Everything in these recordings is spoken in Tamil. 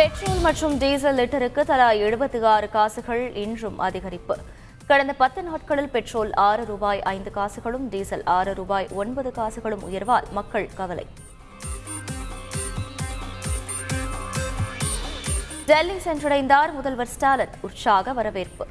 பெட்ரோல் மற்றும் டீசல் லிட்டருக்கு தலா எழுபத்தி ஆறு காசுகள் இன்றும் அதிகரிப்பு. கடந்த பத்து நாட்களில் பெட்ரோல் ஆறு ரூபாய் ஐந்து காசுகளும் டீசல் ஆறு ரூபாய் ஒன்பது காசுகளும் உயர்வால் மக்கள் கவலை. டெல்லி சென்றடைந்தார் முதல்வர் ஸ்டாலின். உற்சாக வரவேற்பு.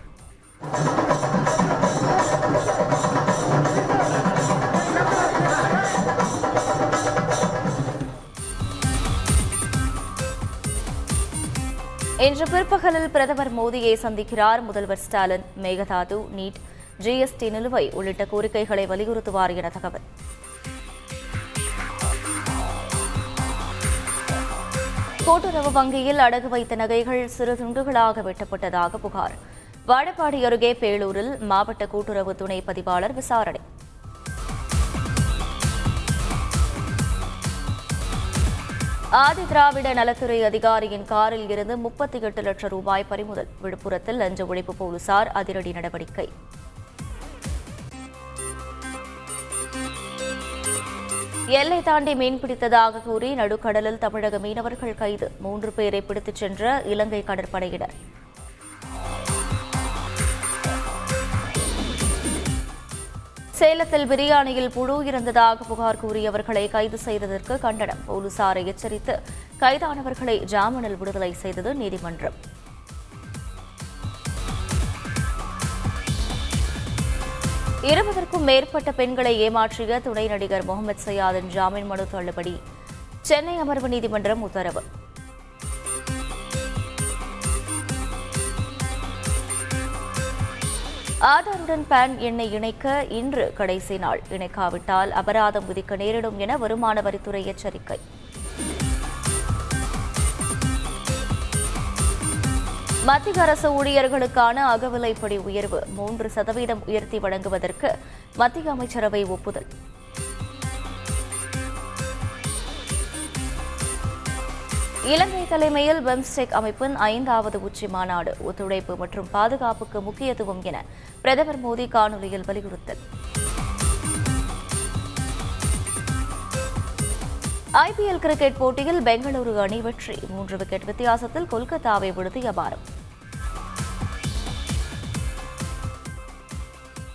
இன்று பிற்பகலில் பிரதமர் மோடியை சந்திக்கிறார் முதல்வர் ஸ்டாலின். மேகதாது நீட் ஜிஎஸ்டி நிலுவை உள்ளிட்ட கோரிக்கைகளை வலியுறுத்துவார் என தகவல். கூட்டுறவு வங்கியில் அடகு வைத்த நகைகள் சிறு துண்டுகளாக வெட்டப்பட்டதாக புகார். வாழப்பாடி அருகே பேளூரில் மாவட்ட கூட்டுறவு துணை பதிவாளர் விசாரணை. ஆதி திராவிட நலத்துறை அதிகாரியின் காரில் இருந்து முப்பத்தி எட்டு லட்சம் ரூபாய் பறிமுதல் விழுப்புரத்தில் லஞ்ச ஒழிப்பு போலீசார் அதிரடி நடவடிக்கை. எல்லை தாண்டி மீன்பிடித்ததாக கூறி நடுக்கடலில் தமிழக மீனவர்கள் கைது. மூன்று பேரை பிடித்துச் சென்ற இலங்கை கடற்படையினர். சேலத்தில் பிரியாணியில் புழு இருந்ததாக புகார் கூறியவர்களை கைது செய்ததற்கு கண்டனம். போலீசாரை எச்சரித்து கைதானவர்களை ஜாமீனில் விடுதலை செய்தது நீதிமன்றம். இருபதற்கும் மேற்பட்ட பெண்களை ஏமாற்றிய துணை நடிகர் முகமது சையாதின் ஜாமீன் மனு தள்ளுபடி. சென்னை அமர்வு நீதிமன்றம் உத்தரவு. ஆதாருடன் பேன் எண்ணை இணைக்க இன்று கடைசி நாள். இணைக்காவிட்டால் அபராதம் விதிக்க நேரிடும் என வருமான வரித்துறை எச்சரிக்கை. மத்திய அரசு ஊழியர்களுக்கான அகவிலைப்படி உயர்வு மூன்று சதவீதம் உயர்த்தி வழங்குவதற்கு மத்திய அமைச்சரவை ஒப்புதல். இலங்கை தலைமையில் பிம்ஸ்டெக் அமைப்பின் ஐந்தாவது உச்சி மாநாடு ஒத்துழைப்பு மற்றும் பாதுகாப்புக்கு முக்கியத்துவம் என பிரதமர் மோடி காணொலியில் வலியுறுத்தல். ஐபிஎல் கிரிக்கெட் போட்டியில் பெங்களூரு அணி வெற்றி. மூன்று விக்கெட் வித்தியாசத்தில் கொல்கத்தாவை வீழ்த்தி அபாரம்